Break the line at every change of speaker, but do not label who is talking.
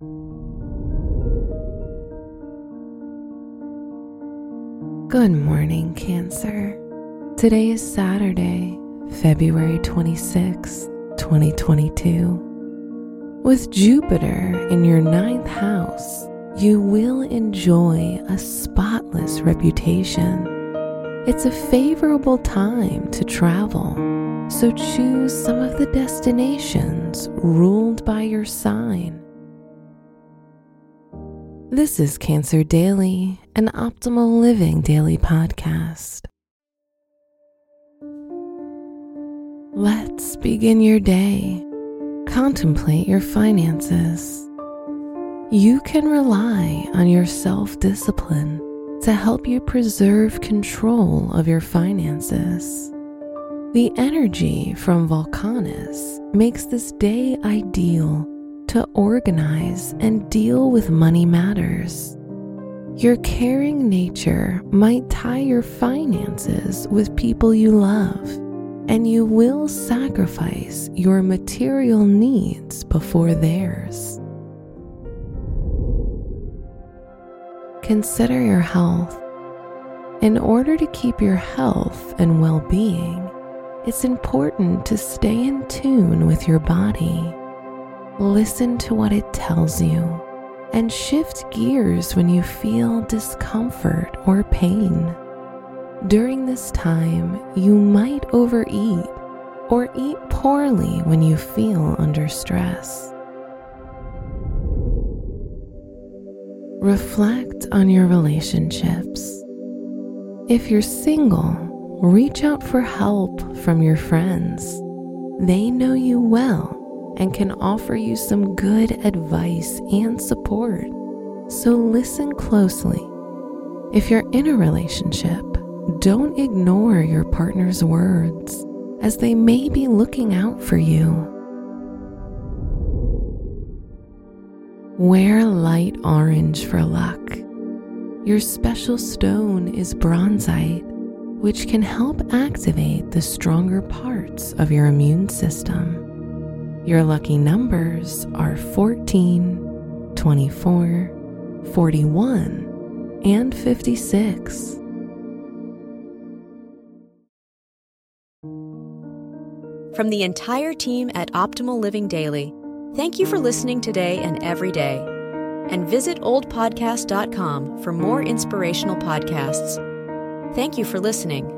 Good morning, Cancer. Today is Saturday, February 26, 2022. With Jupiter in your ninth house, you will enjoy a spotless reputation. It's a favorable time to travel, so choose some of the destinations ruled by your sign. This is Cancer Daily, an optimal living daily podcast. Let's begin your day. Contemplate your finances. You can rely on your self discipline to help you preserve control of your finances. The energy from Vulcanus makes this day ideal to organize and deal with money matters. Your caring nature might tie your finances with people you love, and you will sacrifice your material needs before theirs. Consider your health. In order to keep your health and well being, it's important to stay in tune with your body Listen to what it tells you and shift gears when you feel discomfort or pain. During this time, you might overeat or eat poorly when you feel under stress. Reflect on your relationships. If you're single, reach out for help from your friends. They know you well and can offer you some good advice and support. So listen closely. If you're in a relationship, don't ignore your partner's words, as they may be looking out for you. Wear light orange for luck. Your special stone is bronzite, which can help activate the stronger parts of your immune system. Your lucky numbers are 14, 24, 41, and 56.
From the entire team at Optimal Living Daily, thank you for listening today and every day. And visit oldpodcast.com for more inspirational podcasts. Thank you for listening.